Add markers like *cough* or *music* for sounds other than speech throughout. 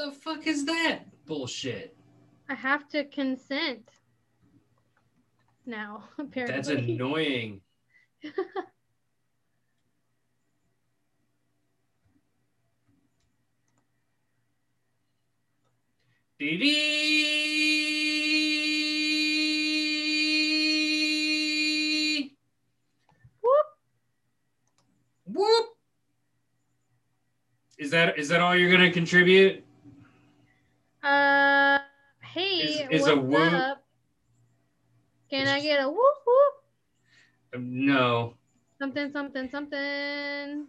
The fuck is that bullshit? I have to consent now, *laughs* apparently. That's annoying. *laughs* Whoop. Whoop. Is that is that all you're gonna contribute? Uh, hey, Is- is a what's whoop- up? Can I get a whoop whoop? Um, No. Something, something, something.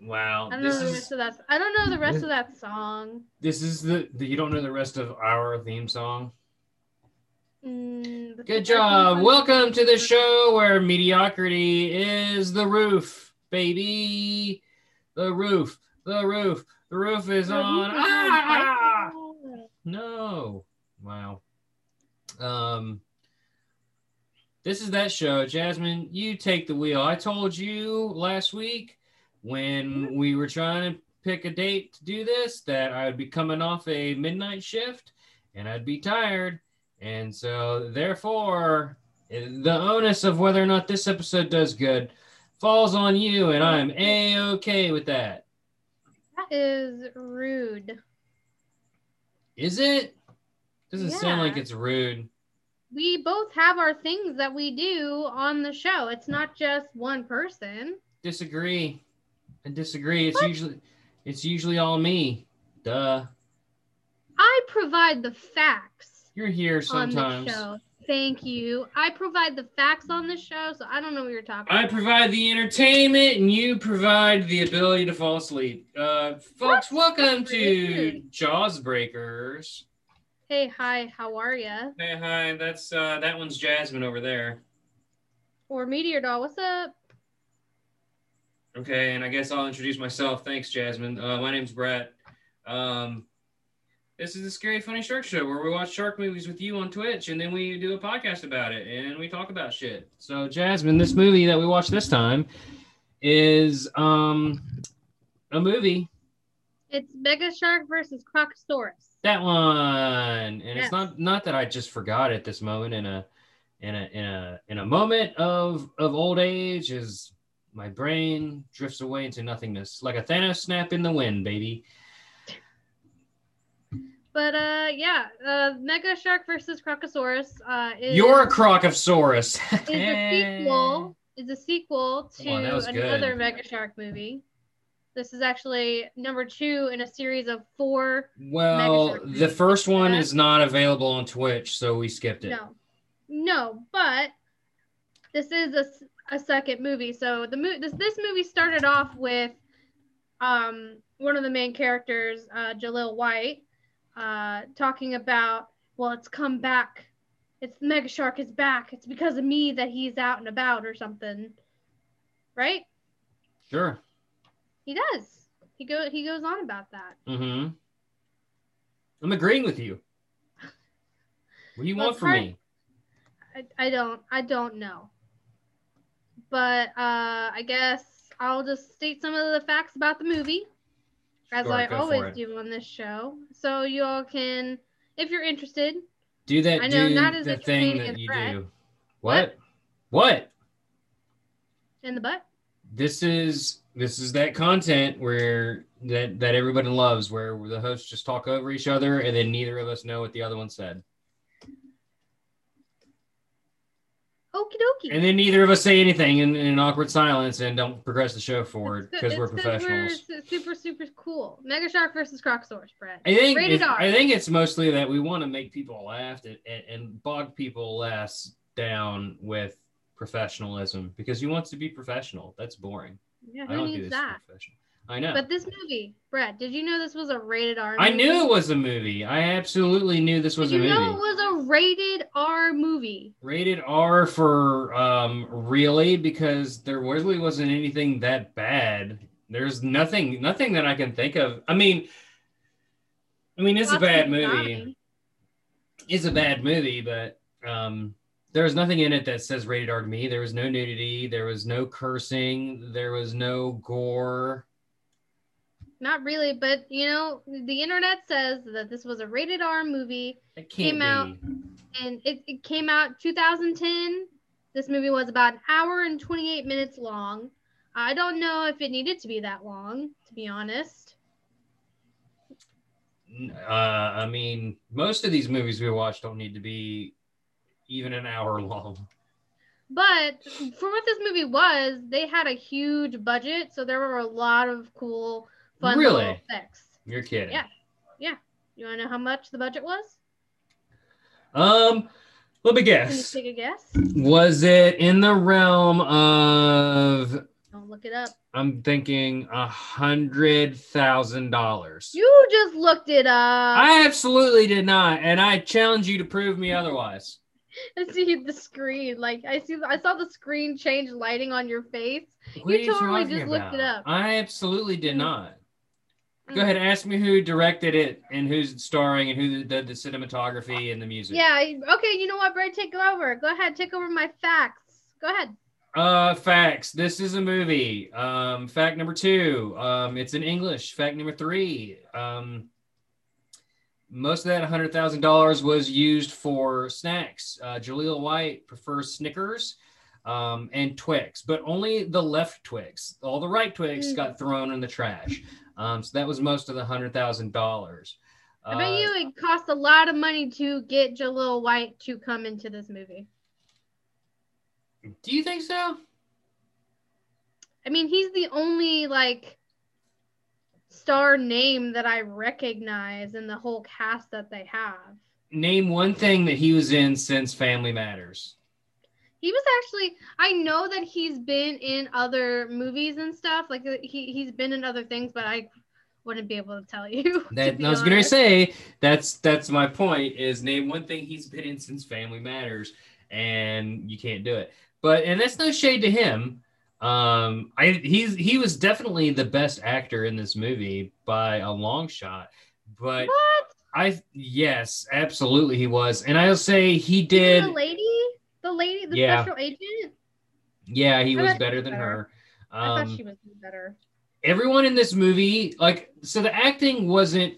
Wow. I don't This know the is rest of that. I don't know the rest this- of that song. this is the, the you don't know the rest of our theme song. Mm, Good job. Welcome to the show where mediocrity is the roof, baby. The roof. The roof. The roof is on. Ah! Wow. Um This is that show. Jasmine, you take the wheel. I told you last week when we were trying to pick a date to do this that I would be coming off a midnight shift and I'd be tired. And so therefore the onus of whether or not this episode does good falls on you and I'm a-okay with that. That is rude. Is it? Doesn't sound like it's rude. We both have our things that we do on the show. It's not just one person. Disagree. I disagree. It's What? usually it's usually all me. Duh. I provide the facts You're here on the sometimes. show. Thank you. I provide the facts on the show, so I don't know what you're talking about. I about. provide the entertainment and you provide the ability to fall asleep. Uh, folks, welcome to Jaws Breakers. Hey, hi, how are ya? Hey, hi, that's uh, that one's Jasmine over there. Or Meteor Doll, what's up? Okay, and I guess I'll introduce myself. Thanks, Jasmine. Uh, my name's Brett. Um, this is the Scary Funny Shark Show where we watch shark movies with you on Twitch and then we do a podcast about it and we talk about shit. So, Jasmine, this movie that we watched this time is um a movie. It's Mega Shark versus Crocosaurus. That one. And Yes. it's not not that I just forgot at this moment in a in a in a in a moment of of old age as my brain drifts away into nothingness like a Thanos snap in the wind, baby. But uh, yeah, uh, Mega Shark versus Crocosaurus uh, is, You're a Crocosaurus. *laughs* is a sequel. Is a sequel to on, another good. Mega Shark movie. This is actually number two in a series of four. Well, the first one is not available on Twitch, so we skipped it. No, no, but this is a, a second movie. So the mo- this this movie started off with um one of the main characters, uh, Jaleel White, uh, talking about well, it's come back. It's Mega Shark is back. It's because of me that he's out and about or something, right? Sure. He does. He go he goes on about that. Mm-hmm. I'm agreeing with you. What do you Well, want from me? I, I don't I don't know. But uh I guess I'll just state some of the facts about the movie. As Sure, I always do on this show. So you all can if you're interested. Do that. I know do not as the thing that you Brett. do. What? What? In the butt. This is this is that content where that that everybody loves, where the hosts just talk over each other and then neither of us know what the other one said, Okie dokie. and then neither of us say anything in, in an awkward silence and don't progress the show forward 'cause- because we're professionals. We're super, super cool. Mega Shark versus Crocosaurus, Brett. I think Rated it's- R. I think it's mostly that we want to make people laugh and, and, and bog people less down with professionalism because you want to be professional. That's boring. Yeah, I who needs that? I know. But this movie, Brett, did you know this was a rated R? I movie? knew it was a movie. I absolutely knew this was Did a you movie. know it was a rated R movie? Rated R for um really because there really wasn't anything that bad. There's nothing nothing that I can think of. I mean I mean it's a Lots of bad movie. dying. It's a bad movie, but um there was nothing in it that says rated R to me. There was no nudity, there was no cursing, there was no gore. Not really, but you know, the internet says that this was a rated R movie It Came be. out- and it, it came out 2010. This movie was about an hour and 28 minutes long. I don't know if it needed to be that long, to be honest. Uh, I mean, most of these movies we watch don't need to be even an hour *laughs* long. But for what this movie was, they had a huge budget, so there were a lot of cool, fun Really? little effects. You're kidding. Yeah. Yeah. You want to know how much the budget was? Um, let me Can you guess. take a guess? Was it in the realm of? Don't look it up. I'm thinking a hundred thousand dollars. You just looked it up. I absolutely did not, and I challenge you to prove me otherwise. *laughs* I see the screen. Like I see, I saw the screen change lighting on your face. What You totally talking just looked it up. I absolutely did Mm. not. Go Mm. ahead, ask me who directed it and who's starring and who did the cinematography and the music. Yeah. Okay. You know what, Brad? Take over. Go ahead. Take over my facts. Go ahead. Uh, facts. This is a movie. Um, fact number two. Um, it's in English. Fact number three. Um, most of that hundred thousand dollars was used for snacks. Uh, Jaleel White prefers Snickers, um, and Twix, but only the left Twix. All the right Twix Mm. got thrown in the trash. Um, so that was most of the hundred thousand dollars. I bet you it cost a lot of money to get Jaleel White to come into this movie. Do you think so? I mean, he's the only like star name that I recognize in the whole cast that they have. Name one thing that he was in since Family Matters. He was actually I know that he's been in other movies and stuff. Like uh, he he's been in other things, but I wouldn't be able to tell you. *laughs* That I was gonna say that's that's my point is name one thing he's been in since Family Matters, and you can't do it. But and that's no shade to him. Um, I he's he was definitely the best actor in this movie by a long shot. But What? I yes, absolutely he was, and I'll say he did. The lady, the lady, the Yeah. special agent. Yeah, he I was better than was her. I thought Um, she was better. everyone in this movie, like, so the acting wasn't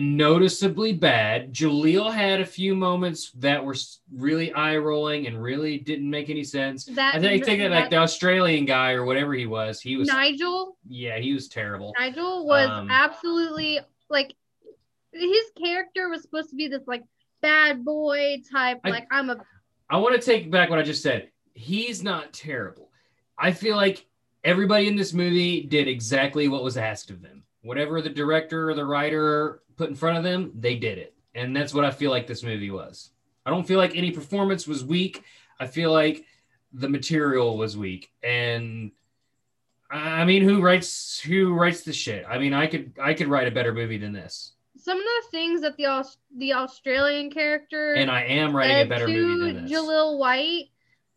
noticeably bad. Jaleel had a few moments that were really eye rolling and really didn't make any sense. That I think I take it like that- the Australian guy or whatever he was. He was, Nigel. yeah, he was terrible. Nigel was Um, absolutely like his character was supposed to be this like bad boy type. I- like I'm a I want to take back what I just said. He's not terrible. I feel like everybody in this movie did exactly what was asked of them. Whatever the director or the writer put in front of them, they did it. And that's what I feel like this movie was. I don't feel like any performance was weak. I feel like the material was weak. And I mean, who writes who writes the shit? I mean, I could I could write a better movie than this. some of the things that the the Australian character And I am writing a better movie than this. Jaleel White,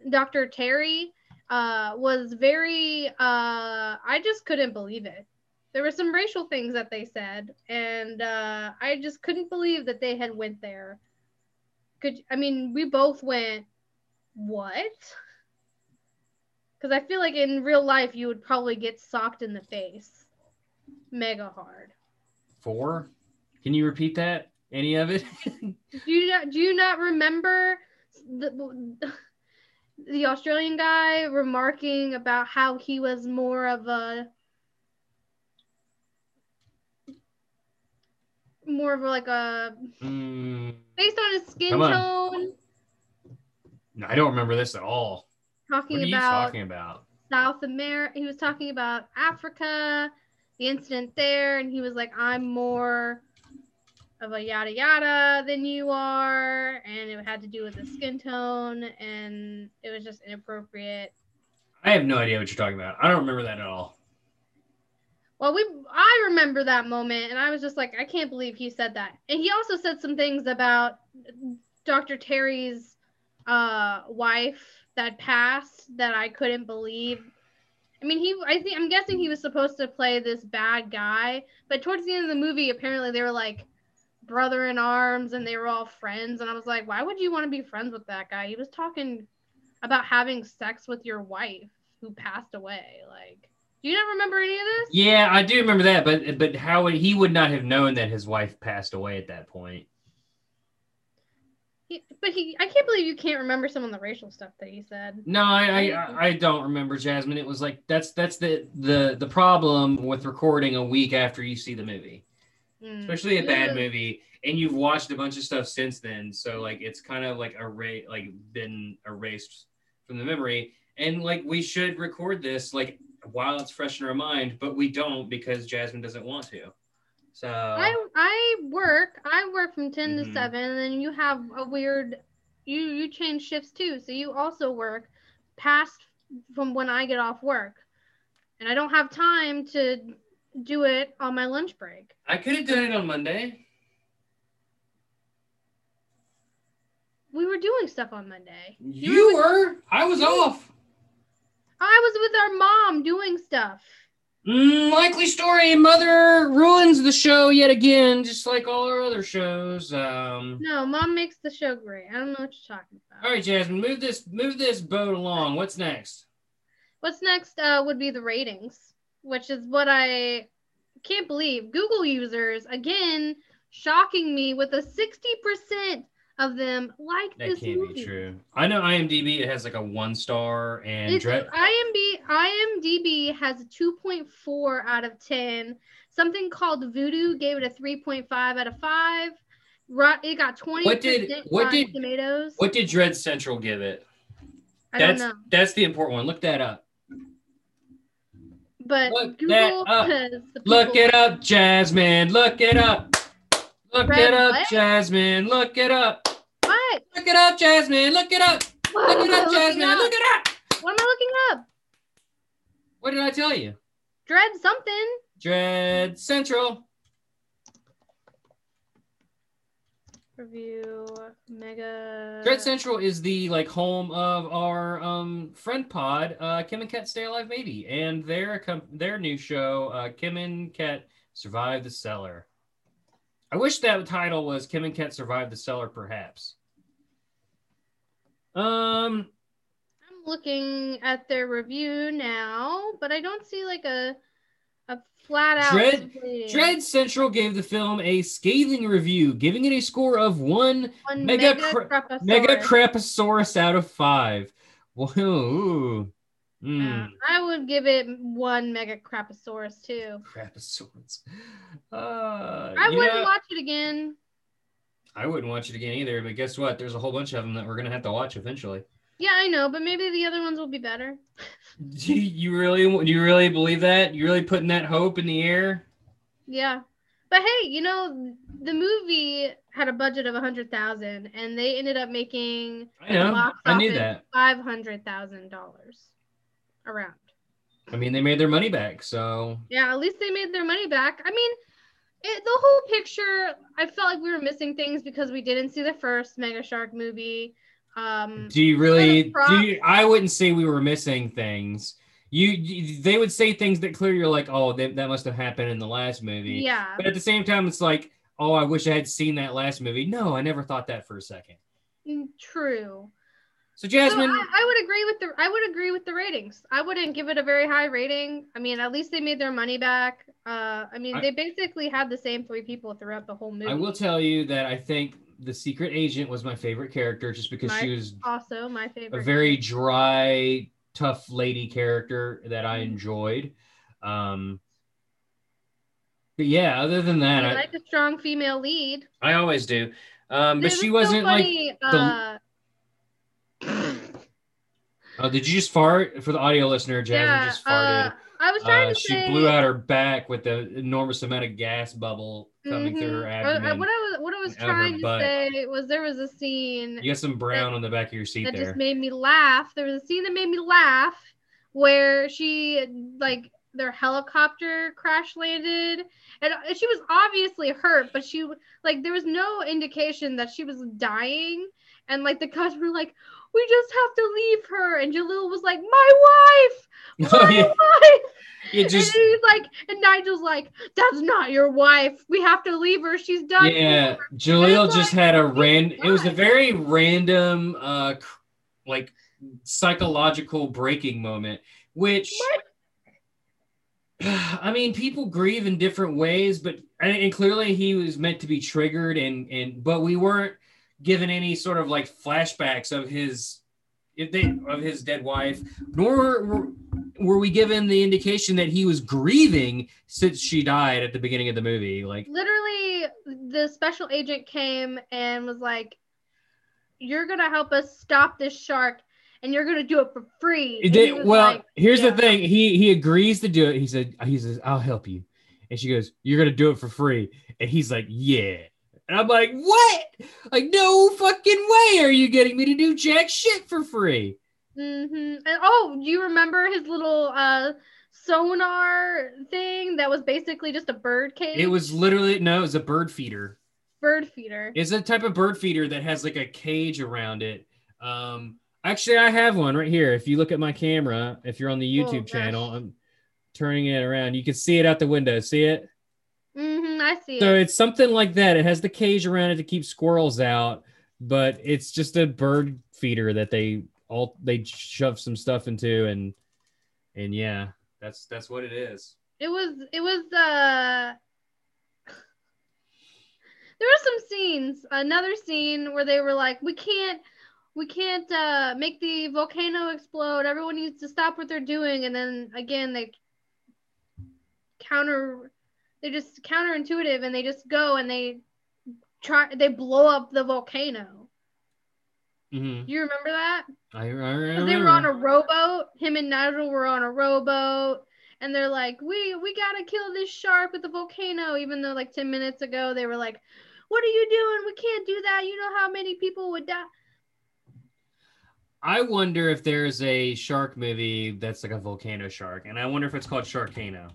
Dr. Terry, uh, was very. Uh, I just couldn't believe it. There were some racial things that they said, and uh, I just couldn't believe that they had went there. Could I mean we both went, what? *laughs* Because I feel like in real life you would probably get socked in the face, mega hard. Four? Can you repeat that? Any of it? *laughs* Do you not do you not remember the *laughs* the Australian guy remarking about how he was more of a more of like a Mm, based on his skin on. tone no, I don't remember this at all. talking What are you about talking about? South America he was talking about Africa the incident there and he was like I'm more of a yada yada than you are and it had to do with the skin tone and it was just inappropriate I have no idea what you're talking about. I don't remember that at all. Well we i remember that moment and i was just like i can't believe he said that. And he also said some things about dr terry's uh wife that passed that i couldn't believe. I mean he i think i'm guessing he was supposed to play this bad guy but towards the end of the movie apparently they were like brother in arms and they were all friends and i was like why would you want to be friends with that guy? He was talking about having sex with your wife who passed away like Do you not remember any of this? Yeah, I do remember that, but but how would he would not have known that his wife passed away at that point? He, but he, I can't believe you can't remember some of the racial stuff that he said. No, I, I I don't remember Jasmine. It was like that's that's the the the problem with recording a week after you see the movie, Mm. especially a bad movie, and you've watched a bunch of stuff since then. So like it's kind of like erased, like been erased from the memory. And like we should record this like while it's fresh in our mind, but we don't because Jasmine doesn't want to. So I I work. I work from 10 Mhm. to seven, and then you have a weird. You you change shifts too, so you also work past from when I get off work, and I don't have time to do it on my lunch break. I could have done it on Monday. We were doing stuff on Monday. You were. I was off. I was with our mom doing stuff. Mm, likely story. Mother ruins the show yet again, just like all our other shows. Um, No, mom makes the show great. I don't know what you're talking about. all right, Jasmine, move this move this boat along. What's next? What's next uh, would be the ratings, which is what I can't believe. Google users, again, shocking me with a 60% of them like That this can't movie. be true. I know IMDb it has like a one star and Dre- IMB, IMDb has a 2.4 out of 10. Something called Vudu gave it a 3.5 out of 5. It got 20% What did- what did- Tomatoes. what did Dread Central give it? I don't That's know. that's the important one. Look that up. But Look Google that up. the Look it up, Jasmine. Look it up. Look Red it up, what? Jasmine. Look it up. What? Look it up, Jasmine. Look it up. What Look am it I up, looking Jasmine. up? Look it up. What am I looking up? What did I tell you? Dread something. Dread Central. Review mega. Dread Central is the like home of our um friend pod, uh, Kim and Kat Stay Alive Maybe, and their com- their new show, uh, Kim and Kat Survive the Cellar. I wish that title was Kim and Ket Survive the Cellar, perhaps. Um, I'm looking at their review now, but I don't see like a a flat out. Dread- Dread Central gave the film a scathing review, giving it a score of one One mega mega, cra- Mega Craposaurus out of five. Whoa. Mm. Uh, I would give it one mega Craposaurus too. Craposaurus. Uh, I wouldn't know, watch it again. I wouldn't watch it again either. But guess what? There's a whole bunch of them that we're gonna have to watch eventually. Yeah, I know, but maybe the other ones will be better. *laughs* Do you really? Do you really believe that? You really putting that hope in the air? Yeah. But hey, you know, the movie had a budget of a hundred thousand and they ended up making I know. I knew that. five hundred thousand dollars around. I mean, they made their money back. So Yeah, at least they made their money back. I mean, it, the whole picture, I felt like we were missing things because we didn't see the first Mega Shark movie. Um, do you really? Do you, I wouldn't say we were missing things. You, you they would say things that clearly you're like, oh, that, that must have happened in the last movie. yeah, But at the same time, it's like, oh, I wish I had seen that last movie. No, I never thought that for a second. mm, true. So So Jasmine, I, I would agree with the I would agree with the ratings. I wouldn't give it a very high rating. I mean, at least they made their money back. Uh, I mean, I- they basically had the same three people throughout the whole movie. I will tell you that I think the secret agent was my favorite character just because she was also my favorite. a very dry, tough lady character that I Mhm. enjoyed. Um, but yeah, other than that, I I, like a strong female lead. I always do. Um, but she was so wasn't like. funny, uh, Oh, did you just fart for the audio listener? Jasmine yeah, just farted. uh, I was trying Uh, to she say. blew out her back with the enormous amount of gas bubble coming through her Mhm. Uh, uh, abdomen. what I was what I was and out of her trying to say was there was a scene You got some brown on the back of your seat that there. just made me laugh. There was a scene that made me laugh where she like their helicopter crash landed and uh, she was obviously hurt, but she like there was no indication that she was dying. And like the cops were like, "We just have to leave her," and Jaleel was like, "My wife, *laughs* my Oh, yeah. wife." It just and he's like, and Nigel's like, "That's not your wife. We have to leave her. She's done." yeah, Jaleel just like, had a random. It was a very random, uh, like psychological breaking moment, which *sighs* I mean, people grieve in different ways, but and clearly he was meant to be triggered, and and but we weren't given any sort of like flashbacks of his if they of his dead wife, nor were, were we given the indication that he was grieving since she died at the beginning of the movie. Like Literally, the special agent came and was like, "You're gonna help us stop this shark, and you're gonna do it for free." It And did- he well, like, here's "Yeah." the thing. He he agrees to do it. He said he says I'll help you, and she goes, "You're gonna do it for free," and he's like, "Yeah." And I'm like, "What? Like, no fucking way are you getting me to do jack shit for free?" Mm-hmm. And oh, do you remember his little uh sonar thing that was basically just a bird cage? It was literally no, it was a bird feeder. bird feeder. It's a type of bird feeder that has like a cage around it. Um, actually, I have one right here. If you look at my camera, if you're on the Oh, YouTube gosh. channel, I'm turning it around. You can see it out the window. See it? I see So it. it's something like that. It has the cage around it to keep squirrels out, but it's just a bird feeder that they all they shove some stuff into, and and yeah, that's that's what it is. It was it was uh *sighs* there were some scenes, another scene where they were like, We can't we can't uh make the volcano explode. Everyone needs to stop what they're doing and then again they counter they're just counterintuitive and they just go and they try they blow up the volcano. Mm-hmm. You remember that? I, I remember. they were on a rowboat. Him and Nigel were on a rowboat, and they're like, "We we gotta kill this shark with the volcano." Even though like ten minutes ago they were like, "What are you doing? We can't do that. You know how many people would die." I wonder if there's a shark movie that's like a volcano shark, and I wonder if it's called Sharkano.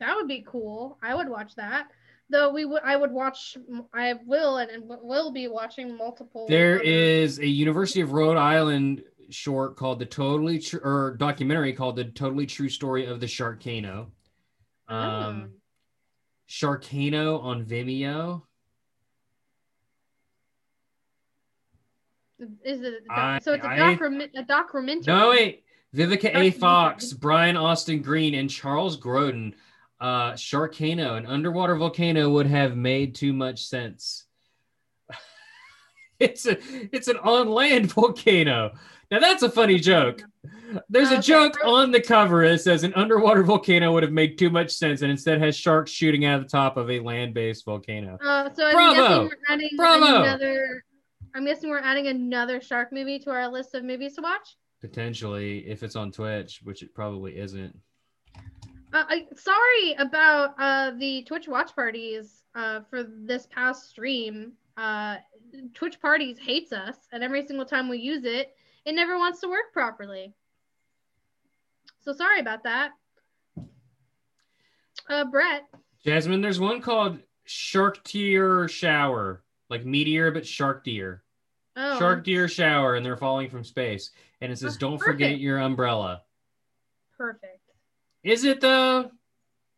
That would be cool. I would watch that. Though we would, I would watch. I will and, and will be watching multiple. There is a University of Rhode Island short called the Totally True or documentary called the Totally True Story of the Sharkano. Oh. Um, Sharkano on Vimeo. Is it? doc- I- so it's a, document, a documentary. No, wait. Vivica A. Fox, Brian Austin Green, and Charles Grodin. Uh, Sharkano, an underwater volcano, would have made too much sense. *laughs* it's a it's an on land *laughs* volcano. Now that's a funny joke. There's a joke on the cover that says an underwater volcano would have made too much sense, and instead has sharks shooting out of the top of a land-based volcano. Uh, so I'm Bravo! guessing we're adding Bravo! another. I'm guessing we're adding another shark movie to our list of movies to watch. Potentially, if it's on Twitch, which it probably isn't. Uh, I, sorry about uh, the Twitch watch parties uh, for this past stream. Uh, Twitch parties hates us, and every single time we use it, it never wants to work properly. So sorry about that. Uh, Brett. Jasmine, there's one called Shark Tear Shower, like meteor but shark deer. Oh, Shark deer shower, and they're falling from space. And it says, Oh, "Don't forget your umbrella." perfect. Is it though?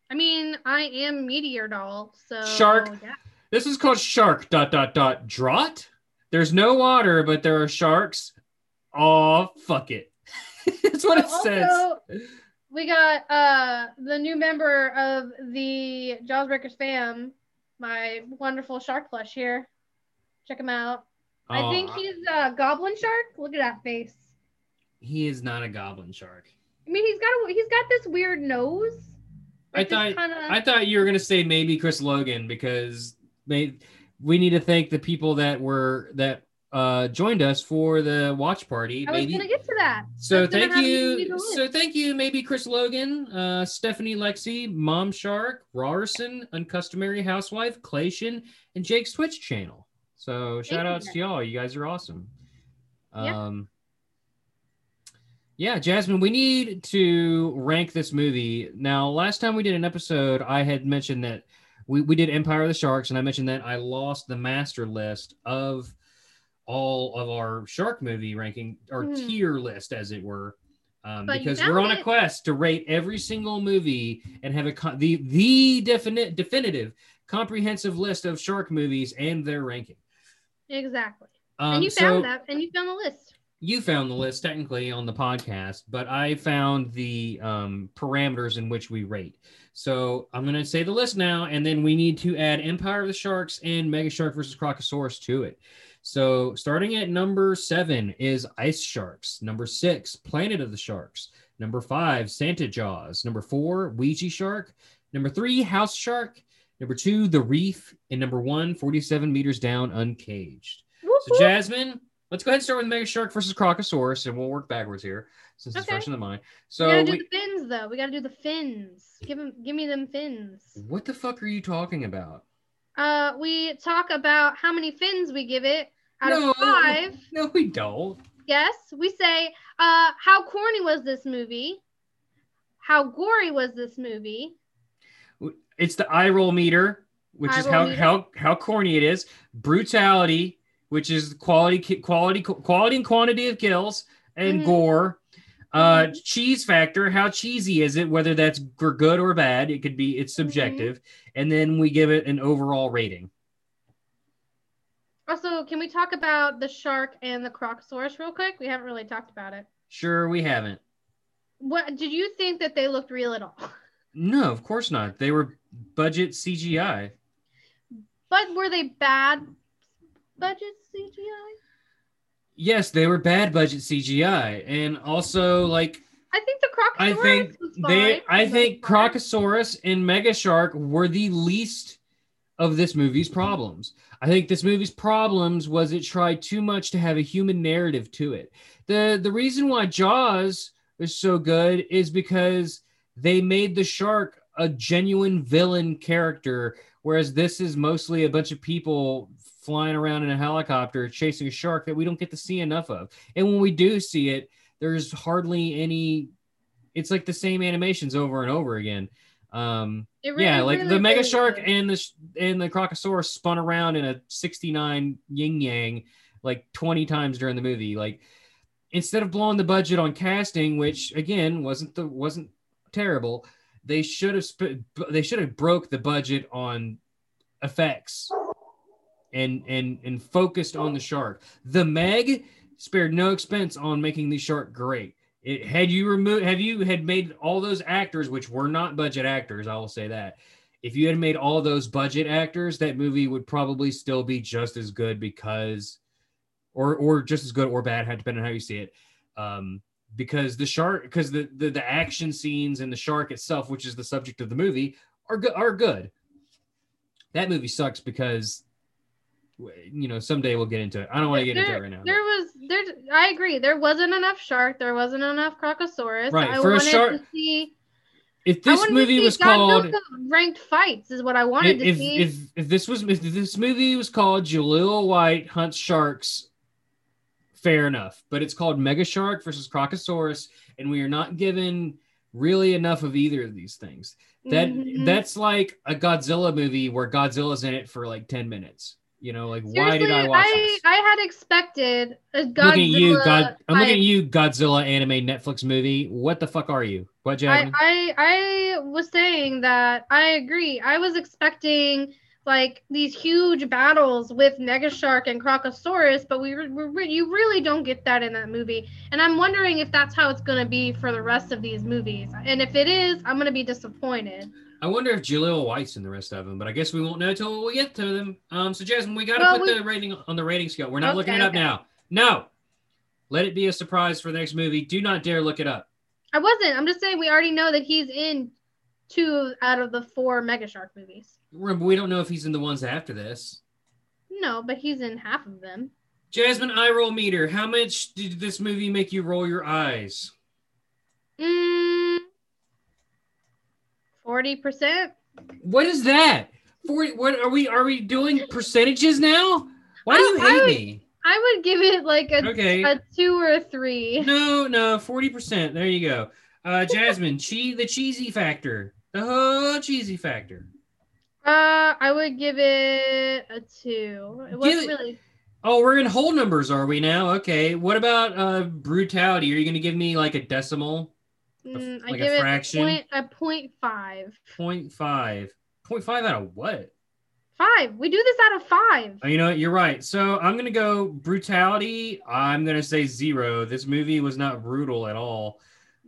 I mean, I am Meteor Doll, so Shark. Yeah. This is called Shark dot dot dot Draught. There's no water, but there are sharks. Oh fuck it. *laughs* That's what it Also, says. We got uh the new member of the Jawsbreakers fam, my wonderful shark plush here. Check him out. I Oh, think he's a goblin shark. Look at that face. he is not a goblin shark. I mean, he's got a he's got this weird nose. I thought kinda, I thought you were gonna say maybe Chris Logan because may, we need to thank the people that were that uh joined us for the watch party. I was gonna get to that. so thank you read you. the list. So thank you, maybe Chris Logan, uh Stephanie Lexi, Mom Shark, Rarson, Uncustomary Housewife, Clation, and Jake's Twitch channel. So shout you, outs guys. to y'all. You guys are awesome. Um yeah, Jasmine, we need to rank this movie. Now, last time we did an episode, I had mentioned that we, we did Empire of the Sharks, and I mentioned that I lost the master list of all of our shark movie ranking, or Hmm. tier list, as it were. Um, because we're on a quest to rate every single movie and have a con- the the definite definitive comprehensive list of shark movies and their ranking. Exactly. Um, and you so- found that, and you found the list. You found the list technically on the podcast, but I found the um, parameters in which we rate. So I'm going to say the list now, and then we need to add Empire of the Sharks and Mega Shark versus Crocosaurus to it. So starting at number seven is Ice Sharks. Number six, Planet of the Sharks. Number five, Santa Jaws. Number four, Ouija Shark. Number three, House Shark. Number two, The Reef. And number one, 47 meters down, Uncaged. So Jasmine, let's go ahead and start with Mega Shark versus Crocosaurus, and we'll work backwards here since it's fresh in the mind. So we gotta do we- the fins though. We gotta do the fins. Give them, give me them fins. what the fuck are you talking about? Uh, we talk about how many fins we give it out No. of five. No, we don't. Yes, we say, uh, how corny was this movie? How gory was this movie? It's the eye roll meter, which Eye is how, meter. how how corny it is. Brutality, which is quality quality quality and quantity of kills, and Mhm. gore. Uh, Mhm. cheese factor, how cheesy is it? Whether that's for good or bad, it could be. It's Mm-hmm. subjective, and then we give it an overall rating. Also, can we talk about the shark and the crocosaurus real quick? We haven't really talked about it. Sure, we haven't. What did you think that they looked real at all? *laughs* No, of course not. They were budget CGI. But were they bad budget CGI? Yes, they were bad budget CGI, and also like I think the crocosaurus I think they. I think. Crocosaurus and Mega Shark were the least of this movie's problems. I think this movie's problems was it tried too much to have a human narrative to it. The the reason why Jaws is so good is because they made the shark a genuine villain character whereas this is mostly a bunch of people flying around in a helicopter chasing a shark that we don't get to see enough of. And when we do see it, there's hardly any it's like the same animations over and over again. Um, really- yeah, like really, the mega really shark and the sh- and the crocosaurus spun around in a 69 yin yang like 20 times during the movie. Like instead of blowing the budget on casting, which again wasn't the wasn't terrible, they should have sp- they should have broke the budget on effects and and and focused on the shark. The Meg spared no expense on making the shark great. It had you removed have you had made all those actors which were not budget actors, I will say that. If you had made all those budget actors, that movie would probably still be just as good because or or just as good or bad, depending on how you see it. Um because the shark because the, the the action scenes and the shark itself, which is the subject of the movie, are good are good. That movie sucks because you know someday we'll get into it. I don't want to get into it right now. There was there. I agree. There wasn't enough shark. There wasn't enough crocosaurus. Right, I for a wanted shark- to see. If this movie was called ranked fights, is what I wanted if, to see. if if this was if this movie was called Jaleel White hunts sharks, fair enough. But it's called Mega Shark versus Crocosaurus, and we are not given really enough of either of these things. That Mhm. that's like a Godzilla movie where Godzilla's in it for like ten minutes. You know, like why did I watch I, this? I had expected a Godzilla. at you, God. I'm looking at you, Godzilla anime Netflix movie. What the fuck are you? What, I, Jasmine? I I was saying that I agree. I was expecting like these huge battles with Mega Shark and Crocosaurus, but we, re- re- you really don't get that in that movie. And I'm wondering if that's how it's going to be for the rest of these movies. And if it is, I'm going to be disappointed. I wonder if Jaleel White's in the rest of them, but I guess we won't know till we get to them. Um, so Jasmine, we got to Well, put we- the rating on the rating scale. We're not looking it up okay. now. No, let it be a surprise for the next movie. Do not dare look it up. I wasn't. I'm just saying we already know that he's in two out of the four Mega Shark movies. Remember, we don't know if he's in the ones after this. No, but he's in half of them. Jasmine, eye roll meter. How much did this movie make you roll your eyes? Mm, 40%. What is that? Forty? What are we? Are we doing percentages now? Why do you I- hate I- me? I would give it like a, Okay. a two or a three. No, no, forty percent. There you go. Uh, Jasmine, *laughs* che- the cheesy factor, the whole cheesy factor. Uh, I would give it a two. It wasn't it- really. Oh, we're in whole numbers, are we now? Okay. What about uh brutality? Are you gonna give me like a decimal? Mm, I like a fraction? a point, a point five. Point five. Point five out of what? Five. We do this out of five. Uh, You know, what? you're right. So I'm gonna go brutality. I'm gonna say zero. This movie was not brutal at all.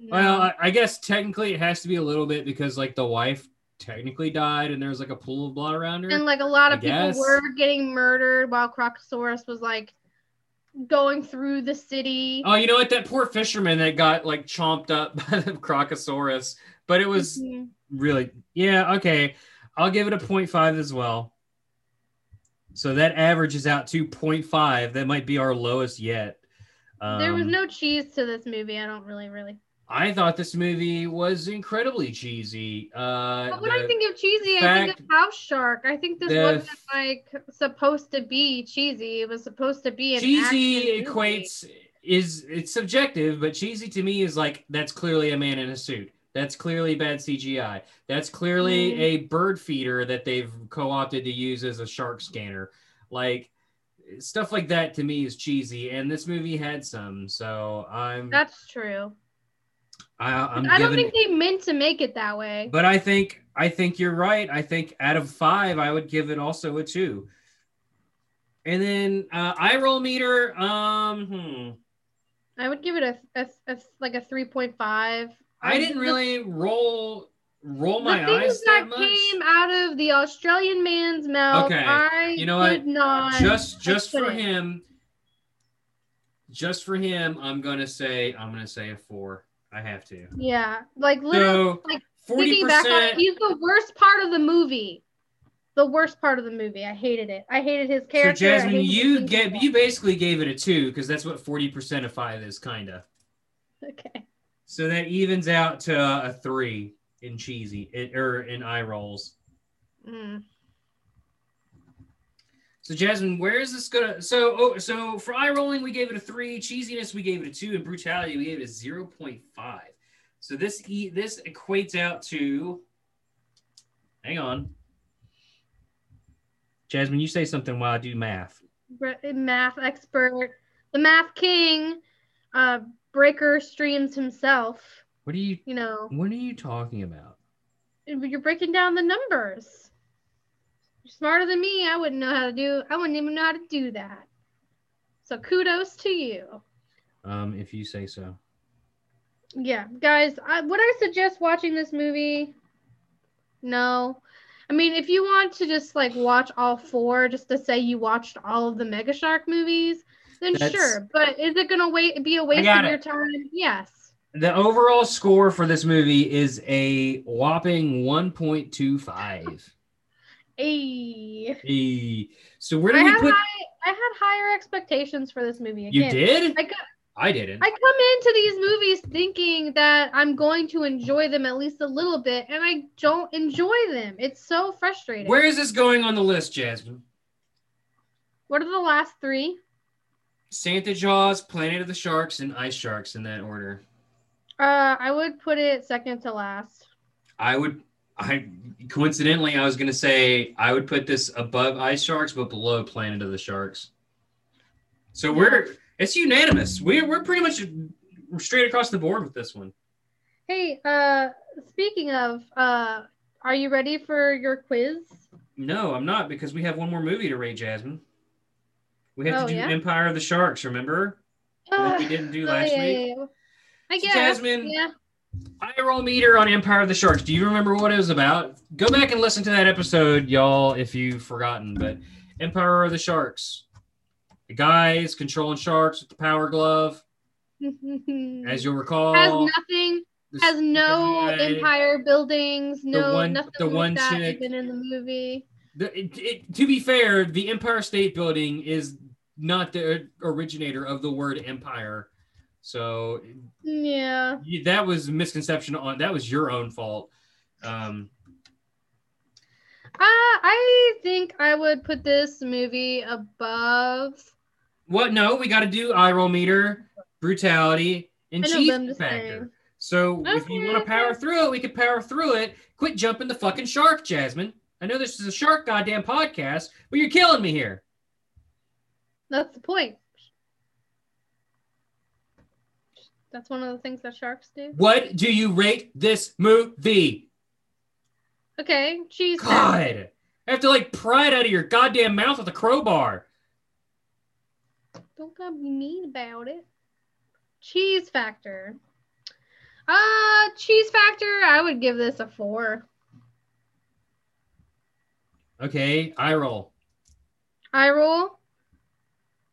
Well, I, I guess technically it has to be a little bit because like the wife technically died and there's like a pool of blood around her. and like a lot of I people guess. were getting murdered while Crocosaurus was like going through the city. Oh, you know what? That poor fisherman that got like chomped up *laughs* by the Crocosaurus. But it was Mhm. really, yeah, okay. I'll give it a 0.5 as well. So that averages out to 0.5. That might be our lowest yet. there was Um, no cheese to this movie. I don't really, really. I thought this movie was incredibly cheesy. Uh, But when I think of cheesy, I think of House Shark. I think this wasn't like supposed to be cheesy. It was supposed to be an cheesy action movie. equates is it's subjective, but cheesy to me is like that's clearly a man in a suit. That's clearly bad CGI. That's clearly Mm. a bird feeder that they've co-opted to use as a shark scanner. Like stuff like that to me is cheesy, and this movie had some. So I'm That's true. I, I'm I don't giving, think they meant to make it that way. but I think I think you're right. I think out of five, I would give it also a two. And then uh, eye roll meter. Um, hmm. I would give it a, a, a like a three point five. I didn't really roll roll my the things eyes that, that much. came out of the Australian man's mouth, Okay. I You know what? not. Just just for him, just for him, I'm gonna say I'm gonna say a four. I have to. Yeah, like literally, So like, thinking back on it, he's the worst part of the movie. The worst part of the movie. I hated it. I hated his character. I Jasmine, you get you basically gave it a two because that's what forty percent of five is, kinda. Okay. So that evens out to a three in cheesy it, or in eye rolls. Mm. So Jasmine, where is this gonna? So oh, so for eye rolling, we gave it a three. Cheesiness, we gave it a two, and brutality, we gave it a zero point five. So this e this equates out to. Hang on, Jasmine, you say something while I do math. Math expert, the math king, uh, Breaker Streams himself. What are you? You know, What are you talking about? you're breaking down the numbers. Smarter than me. I wouldn't know how to do. I wouldn't even know how to do that. So kudos to you. Um, if you say so. Yeah, guys, I, would I suggest watching this movie? No. I mean, if you want to just like watch all four just to say you watched all of the Mega Shark movies, then That's- sure. But is it gonna wait be a waste of it. your time? Yes. The overall score for this movie is a whopping one point two five. Hey. Hey, so where I do we had put? high, I had higher expectations for this movie. You did? I, co- I didn't. I come into these movies thinking that I'm going to enjoy them at least a little bit, and I don't enjoy them. It's so frustrating. Where is this going on the list, Jasmine? What are the last three? Santa Jaws, Planet of the Sharks, and Ice Sharks in that order. Uh, I would put it second to last. I would. I coincidentally, I was gonna say I would put this above Ice Sharks, but below Planet of the Sharks. So we're it's unanimous. We're we're pretty much straight across the board with this one. Hey, uh, speaking of, uh, are you ready for your quiz? No, I'm not because we have one more movie to rate, Jasmine. We have Oh, to do yeah? Empire of the Sharks. Remember? What we didn't do *laughs* Oh, last yeah, week? yeah. I So, guess. Jasmine, Yeah. Eye roll meter on Empire of the Sharks. Do you remember what it was about? Go back and listen to that episode, y'all, if you've forgotten. But Empire of the Sharks. The guys controlling sharks with the power glove. *laughs* As you'll recall, has nothing, has no guy- empire buildings, no one- nothing the like one that chick- even in the movie. the- it- it- to be fair, the Empire State Building is not the originator of the word empire. So Yeah. that was a misconception on that was your own fault. Um, Uh, I think I would put this movie above. What? No, we got to do eye roll meter, brutality, and cheese but I'm just factor. So if you want to power through it, we could power through it. Quit jumping the fucking shark, Jasmine. I know this is a shark goddamn podcast, but you're killing me here. That's the point. That's one of the things that sharks do. What do you rate this movie? Okay, cheese. God, I have to like pry it out of your goddamn mouth with a crowbar. Don't gotta be mean about it. Cheese factor. Uh, cheese factor. I would give this a four. Okay, I roll. I roll.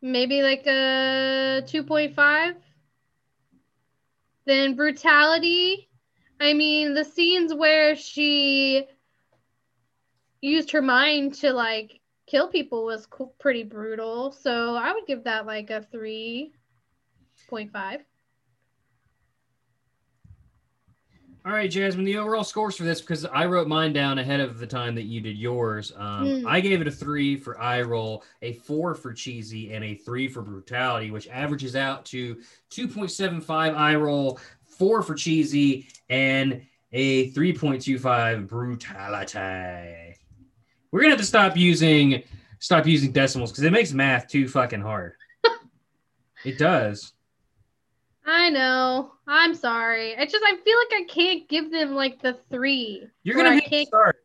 Maybe like a two point five. Then brutality. I mean, the scenes where she used her mind to like kill people was co- pretty brutal. So I would give that like a 3.5. All right, Jasmine, the overall scores for this, because I wrote mine down ahead of the time that you did yours. Um, Mm. I gave it a three for eye roll, a four for cheesy, and a three for brutality, which averages out to 2.75 eye roll, four for cheesy, and a 3.25 brutality. We're gonna have to stop using stop using decimals because it makes math too fucking hard. *laughs* it does. I know. I'm sorry. It's just I feel like I can't give them like the three. You're gonna I can't start.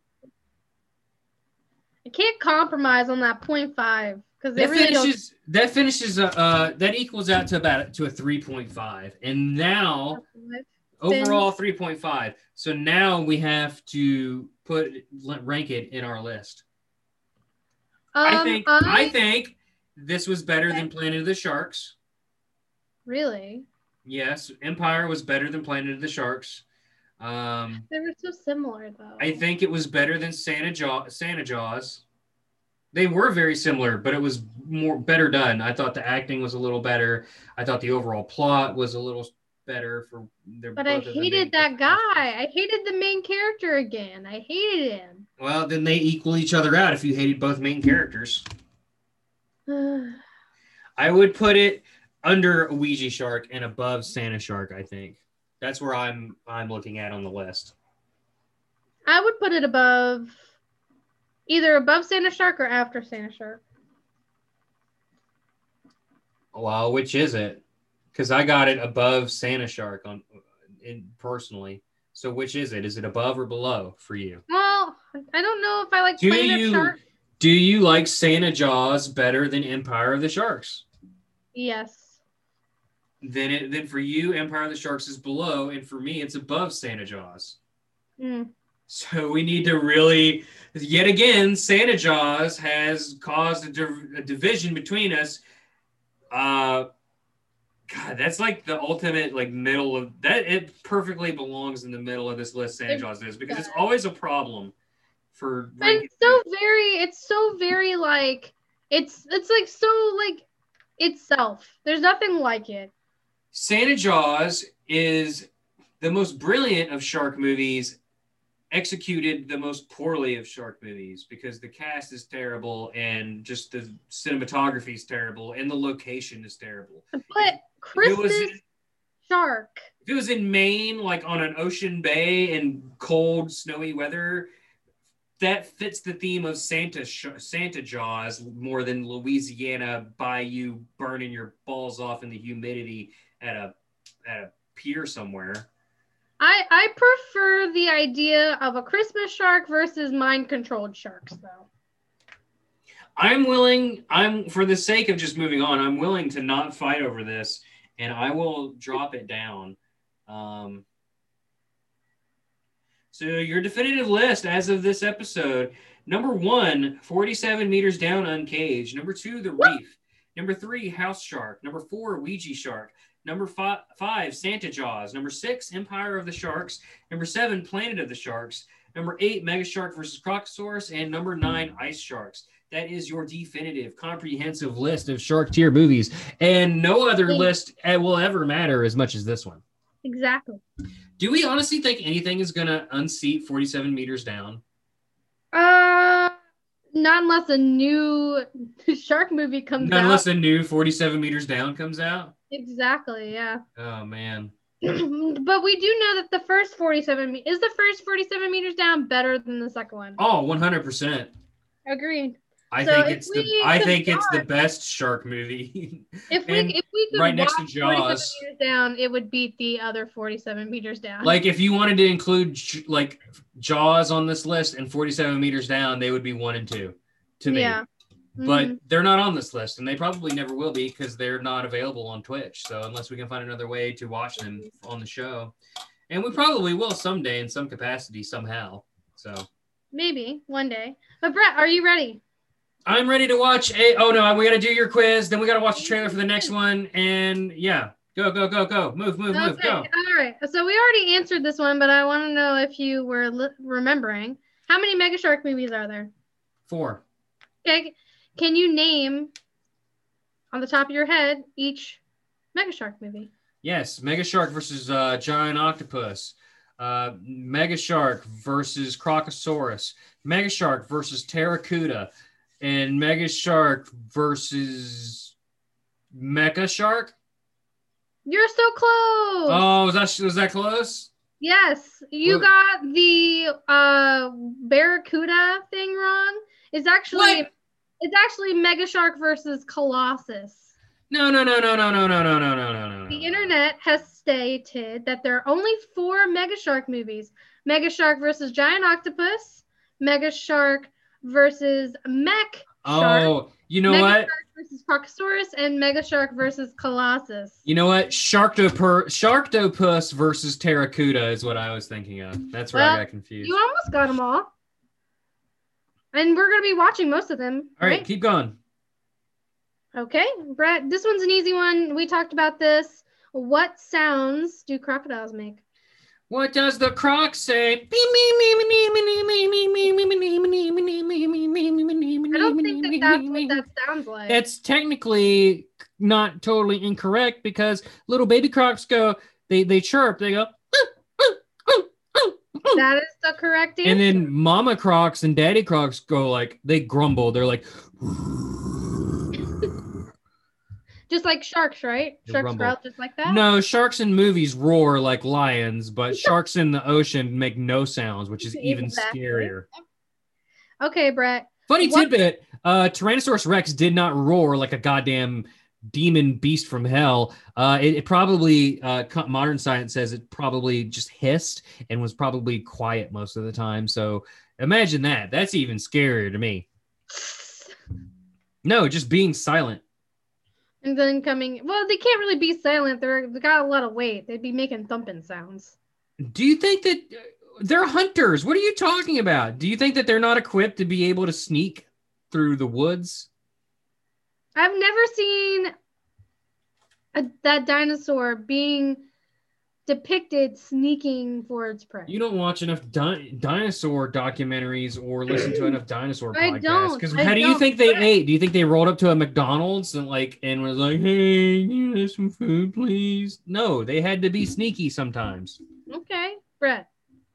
I can't compromise on that point five because they that really don't. finishes that finishes uh, uh that equals out to about to a 3.5 and now overall 3.5 so now we have to put rank it in our list i Um, think i think this was better than planet of the sharks really yes empire was better than planet of the sharks um they were so similar though. i think it was better than santa jaws santa jaws they were very similar, but it was more better done. I thought the acting was a little better. I thought the overall plot was a little better for their. But I both of them hated that guy. I hated the main character again. I hated him. Well, then they equal each other out if you hated both main characters. *sighs* I would put it under Ouija Shark and above Santa Shark. I think that's where I'm I'm looking at on the list. I would put it above, either above Santa Shark or after Santa Shark. Well, which is it? Because I got it above Santa Shark on in personally. So which is it? Is it above or below for you? Well, I don't know if I like Do Planet you Shark. do you like Santa Jaws better than Empire of the Sharks? Yes. Then it then for you, Empire of the Sharks is below, and for me, it's above Santa Jaws. Mm. So we need to really, yet again, Santa Jaws has caused a, div- a division between us. Uh, God, that's like the ultimate like middle of that. It perfectly belongs in the middle of this list. Santa Jaws is because it's always a problem for. But it's so very, it's so very like, it's it's like so like itself. There's nothing like it. Santa Jaws is the most brilliant of shark movies, executed the most poorly of shark movies because the cast is terrible and just the cinematography is terrible and the location is terrible. But Christmas was Shark. if it was in Maine, like on an ocean bay in cold, snowy weather, that fits the theme of Santa Santa Jaws more than Louisiana bayou burning your balls off in the humidity at a at a pier somewhere. I I prefer the idea of a Christmas shark versus mind controlled sharks though. I'm willing. I'm for the sake of just moving on. I'm willing to not fight over this, and I will drop it down. Um, so your definitive list as of this episode: number one, 47 meters down, uncaged. Number two, the reef. Number three, house shark. Number four, Ouija shark. Number five, five, Santa Jaws. Number six, Empire of the Sharks. Number seven, Planet of the Sharks. Number eight, Mega Shark versus Crocosaurus. And number nine, Ice Sharks. That is your definitive, comprehensive list of shark tier movies. And no other Thanks. list uh, will ever matter as much as this one. Exactly. Do we honestly think anything is going to unseat 47 meters down? Uh not unless a new *laughs* shark movie comes Not out. unless a new 47 meters down comes out. Exactly, yeah. *clears throat* Oh, man. but we do know that the first 47 me- is the first 47 meters down better than the second one. Oh, 100%. Agreed. I So think it's the I think it's the best shark movie. If we if we could right next to watch 47 Jaws. meters down, it would beat the other 47 meters down. like if you wanted to include like Jaws on this list and 47 meters down, they would be one and two to me. yeah. But Mhm. they're not on this list, and they probably never will be because they're not available on Twitch. So unless we can find another way to watch them on the show, and we probably will someday in some capacity somehow. So maybe one day. But Brett, are you ready? I'm ready to watch a. Oh no, we got to do your quiz. Then we got to watch the trailer for the next one, and yeah, go go go go, move move move, go. All right. So we already answered this one, but I want to know if you were li- remembering. How many Mega Shark movies are there? Four. Okay. Can you name on the top of your head each Mega Shark movie? Yes, Mega Shark versus uh, Giant Octopus. Uh, Mega Shark versus Crocosaurus. Mega Shark versus Pteracuda. And Mega Shark versus Mecha Shark. You're so close. Oh, was that was that close? Yes, you What? got the uh Barracuda thing wrong. It's actually What? It's actually Mega Shark versus Colossus. No, no, no, no, no, no, no, no, no, no, no, no. The internet has stated that there are only four Mega Shark movies: Mega Shark versus Giant Octopus, Mega Shark versus Mech Shark, Oh, you know Mega what? Shark versus Crocosaurus, and Mega Shark versus Colossus. You know what? Sharktopus, Sharktopus versus Pteracuda is what I was thinking of. That's where I got confused. You almost got them all. And we're going to be watching most of them. All right, keep going. Okay, Brett, this one's an easy one. We talked about this. What sounds do crocodiles make? What does the croc say? I don't think that that's what that sounds like. It's technically not totally incorrect because little baby crocs go, they they chirp, they go, that is the correct answer. and then mama crocs and daddy crocs go like they grumble. They're like, just like sharks, right? They Sharks rumble. growl just like that. no, sharks in movies roar like lions, but *laughs* sharks in the ocean make no sounds, which is even Exactly. scarier. Okay, Brett. Funny What- tidbit: uh, Tyrannosaurus Rex did not roar like a goddamn demon beast from hell. Uh, it, it probably uh, modern science says it probably just hissed and was probably quiet most of the time. So imagine that. That's even scarier to me. No, just being silent. And then coming. Well, they can't really be silent. They're they got a lot of weight. They'd be making thumping sounds. Do you think that they're hunters? What are you talking about? Do you think that they're not equipped to be able to sneak through the woods? I've never seen a, that dinosaur being depicted sneaking for its prey. You don't watch enough di- dinosaur documentaries or listen to enough dinosaur I podcasts. Because I how do you don't. think they ate? Do you think they rolled up to a McDonald's and like and was like, "Hey, you have some food, please"? No, they had to be sneaky sometimes. Okay, Brett.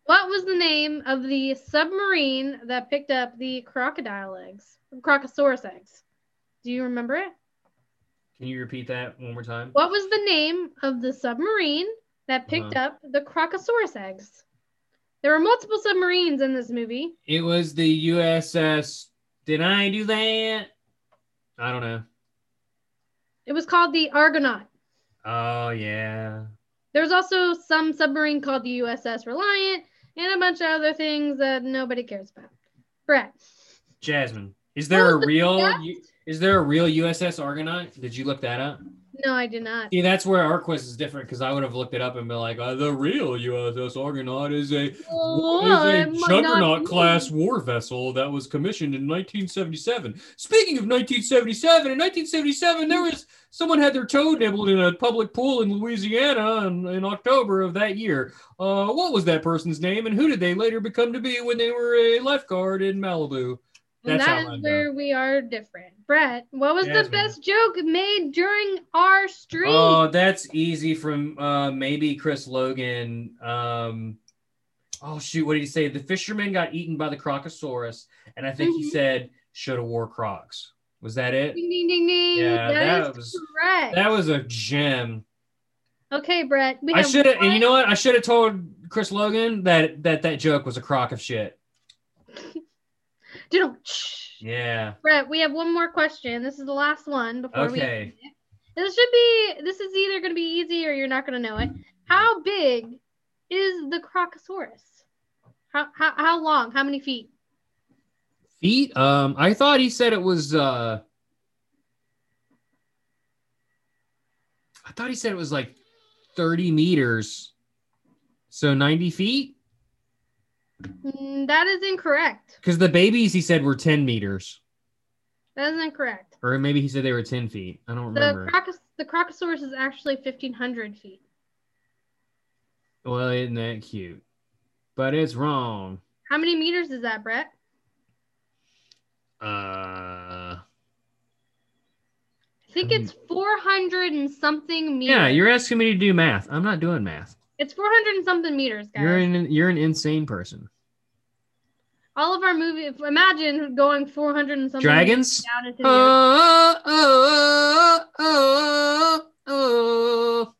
What was the name of the submarine that picked up the crocodile eggs? Crocosaurus eggs. Do you remember it? Can you repeat that one more time? What was the name of the submarine that picked Uh-huh. up the Crocosaurus eggs? There were multiple submarines in this movie. It was the USS. Did I do that? I don't know. It was called the Argonaut. Oh yeah. There's also some submarine called the USS Reliant and a bunch of other things that nobody cares about. Brett. Jasmine, is there a the real? best? Is there a real USS Argonaut? Did you look that up? No, I did not. See, that's where our quiz is different because I would have looked it up and been like, uh, the real USS Argonaut is a, Oh, is a Juggernaut class war vessel that was commissioned in 1977. Speaking of 1977, in 1977, there was someone had their toe nibbled in a public pool in Louisiana in, in October of that year. Uh, what was that person's name and who did they later become to be when they were a lifeguard in Malibu? And That's that is where we are different. Brett, what was the best joke made during our stream? Oh, that's easy from uh, maybe Chris Logan. Um, oh shoot, what did he say? The fisherman got eaten by the crocosaurus, and I think he Mhm. said should have wore Crocs. Was that it? ding, ding, ding, ding. Yeah, that was- correct. That was a gem. okay, Brett. I should have, and you know what? I should have told Chris Logan that that that joke was a crock of shit. Yeah. Brett, we have one more question. This is the last one before we. Okay. This should be. This is either going to be easy or you're not going to know it. How big is the Crocosaurus? How, how how long? How many feet? Feet? Um, I thought he said it was uh I thought he said it was like 30 meters. So 90 feet? Mm, that is incorrect. Because the babies he said were 10 meters. That is incorrect. Or maybe he said they were 10 feet. I don't The remember. crocos the Crocosaurus is actually 1,500 feet. well, isn't that cute? But it's wrong. How many meters is that, Brett? Uh I think it's 400 and something meters. yeah, you're asking me to do math. I'm not doing math. It's 400 and something meters, guys. You're an you're an insane person. All of our movies. Imagine going 400 and something Dragons? down into the oh, oh, oh.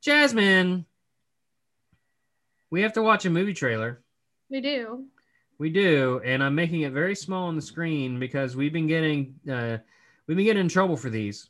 Jasmine, we have to watch a movie trailer. We do. We do, and I'm making it very small on the screen because we've been getting uh, we've been getting in trouble for these.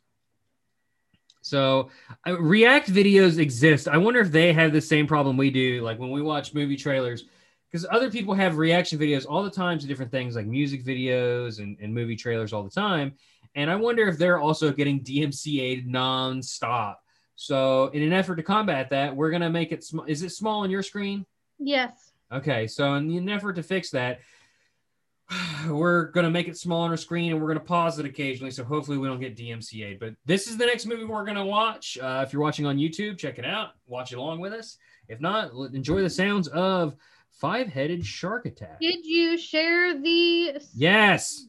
So, uh, React videos exist. I wonder if they have the same problem we do, like when we watch movie trailers, because other people have reaction videos all the time to different things, like music videos and, and movie trailers all the time. And I wonder if they're also getting DMCA'd nonstop. So, in an effort to combat that, we're gonna make it. Sm- Is it small on your screen? Yes. Okay, so in an effort to fix that, *sighs* we're gonna make it small on our screen and we're gonna pause it occasionally. So hopefully we don't get DMCA. But this is the next movie we're gonna watch. Uh, if you're watching on YouTube, check it out. Watch it along with us. If not, enjoy the sounds of Five-Headed Shark Attack. Did you share the? Yes.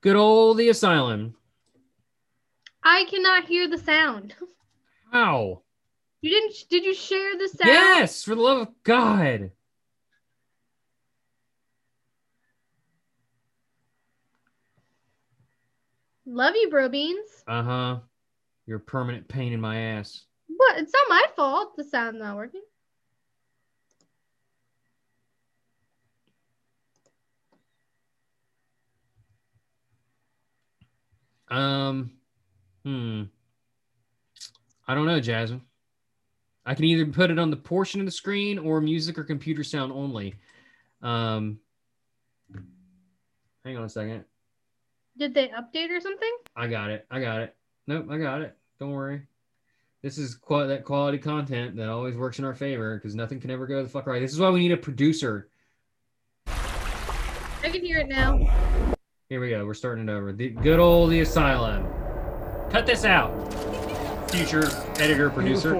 Good old the asylum. I cannot hear the sound. How? You didn't? Did you share the sound? Yes, for the love of God. Love you, bro beans. Uh huh. You're a permanent pain in my ass. What? It's not my fault. The sound's not working. Um, hmm. I don't know, Jasmine. I can either put it on the portion of the screen or music or computer sound only. Um, hang on a second. Did they update or something? I got it. I got it. Nope, I got it. Don't worry. This is qual- that quality content that always works in our favor because nothing can ever go the fuck right. This is why we need a producer. I can hear it now. Here we go. We're starting it over. The good old the asylum. Cut this out. Future editor producer.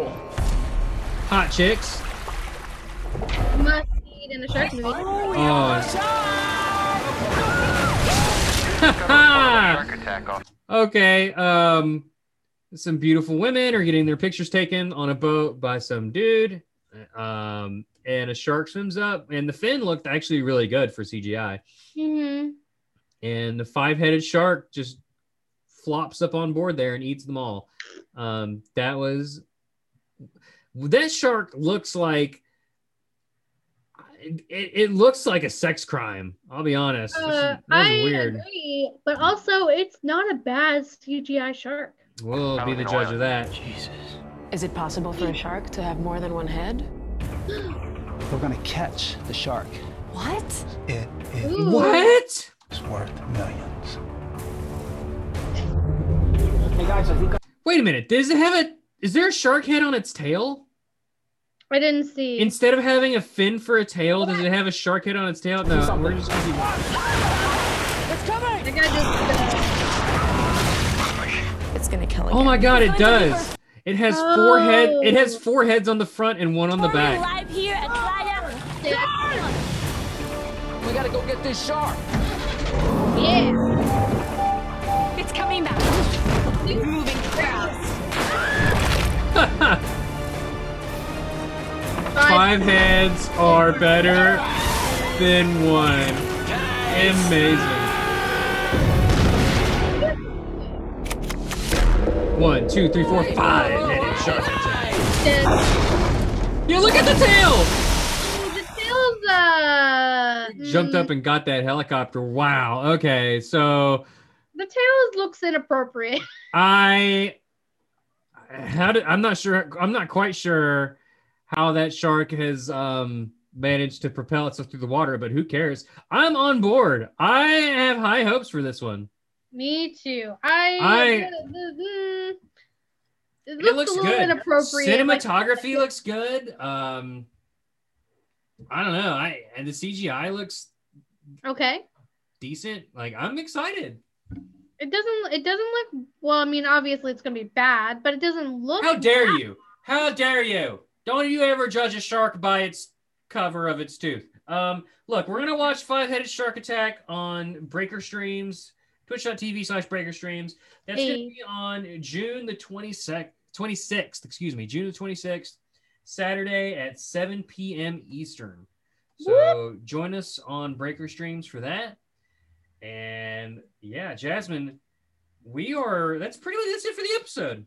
Hot chicks. Must eat in the shark movie. Oh. Shark attack off. Okay. Um, some beautiful women are getting their pictures taken on a boat by some dude. Um, and a shark swims up, and the fin looked actually really good for CGI. Mm-hmm. and the five-headed shark just flops up on board there and eats them all. Um, that was that shark looks like it, it looks like a sex crime. I'll be honest. This is- Uh, I weird. agree, but also it's not a bad CGI shark. We'll be the judge of that. Jesus. Is it possible for a shark to have more than one head? *gasps* We're gonna catch the shark. What? It is Ooh. What? It's worth millions. Wait a minute. Does it have a? Is there a shark head on its tail? I didn't see. Instead of having a fin for a tail, does it have a shark head on its tail? No, we're just gonna keep watching. That guy just. It's gonna kill Oh my god, it does. It has four head. Oh. It has Oh. four heads on the front and one on the back. Live here at Playa. We gotta go get this shark. yeah. It's coming back. *laughs* Moving fast. *laughs* Five heads are better than one. Amazing. One, two, three, four, five headed shark attack. Yeah, look at the tail. The tail's uh jumped Mm, up and got that helicopter. Wow. Okay. So The tail looks inappropriate. *laughs* I how did I'm not sure I'm not quite sure how that shark has um managed to propel itself through the water, but who cares? I'm on board. I have high hopes for this one. Me too. I. I- mm, it looks, It looks a little good. inappropriate. like- Cinematography looks good. Um I don't know. I and the CGI looks okay. decent. Like I'm excited. It doesn't. It doesn't look. Well, I mean, obviously it's gonna be bad, but it doesn't look. How dare you? How dare you? Don't you ever judge a shark by its cover of its tooth. Um, look, we're gonna watch Five Headed Shark Attack on Breaker Streams, twitch.tv slash breaker streams. That's gonna be on June the 22nd, 26th, excuse me, June the 26th, Saturday at 7 p.m. Eastern. So join us on Breaker Streams for that. And yeah, Jasmine, we are that's pretty much that's it for the episode.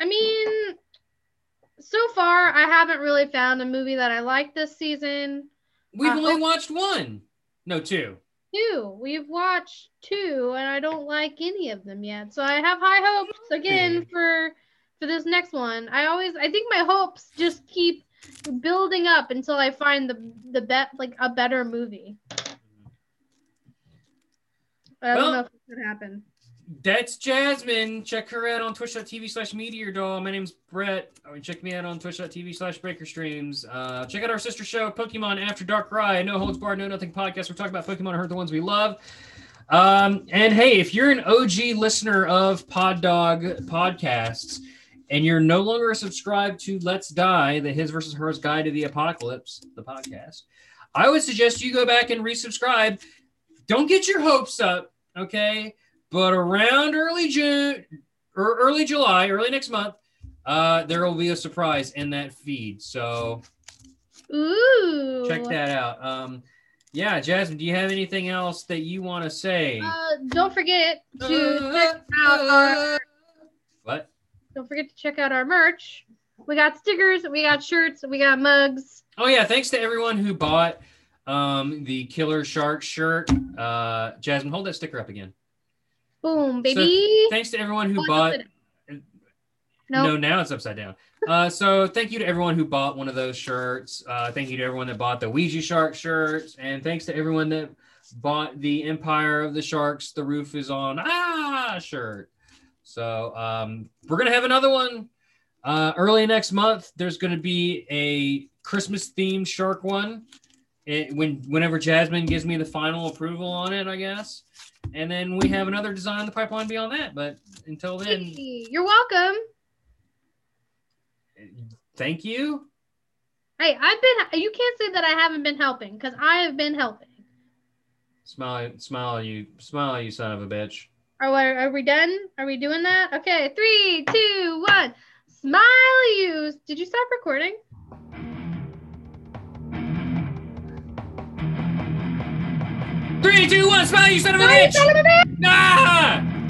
I mean, so far I haven't really found a movie that I like this season. We've Uh, only oh. watched one. No, two. Two. We've watched two, and I don't like any of them yet. So I have high hopes again for for this next one. I always I think my hopes just keep building up until I find the the bet like a better movie. I don't know if it's gonna happen. That's Jasmine. Check her out on twitch.tv slash meteor doll. My name's Brett. Or check me out on twitch.tv slash breaker streams. Uh, check out our sister show, Pokemon After Dark Cry. No holds barred, no nothing podcast. We're talking about Pokemon and Hurt the ones we love. Um, and hey, if you're an OG listener of Pod Dog podcasts and you're no longer subscribed to Let's Die, the His versus Hers Guide to the Apocalypse, the podcast, I would suggest you go back and resubscribe. Don't get your hopes up, okay? But around early June or early July, early next month, uh, there will be a surprise in that feed. So Ooh. check that out. Um, yeah, Jasmine, do you have anything else that you want to say? Uh, don't forget to Uh, check out our what? don't forget to check out our merch. We got stickers, we got shirts, we got mugs. Oh yeah, thanks to everyone who bought um, the Killer Shark shirt. Uh, Jasmine, hold that sticker up again. Boom, baby. Thanks to everyone who Oh, bought. down. No, now it's upside down. Uh, so thank you to everyone who bought one of those shirts. Uh, thank you to everyone that bought the Ouija Shark shirts, and thanks to everyone that bought the Empire of the Sharks. The roof is on ah shirt. So um, we're gonna have another one uh, early next month. There's gonna be a Christmas themed shark one. It, when whenever Jasmine gives me the final approval on it, I guess. And then we have another design in the pipeline beyond that. But until then, you're welcome. thank you. Hey, I've been you can't say that I haven't been helping because I have been helping. Smile, smile, you, smile, you son of a bitch. Are we, are we done? Are we doing that? Okay, three, two, one. Smile you. Did you stop recording? Three, two, one, smile, you son of a bitch! son of a bitch! Ah!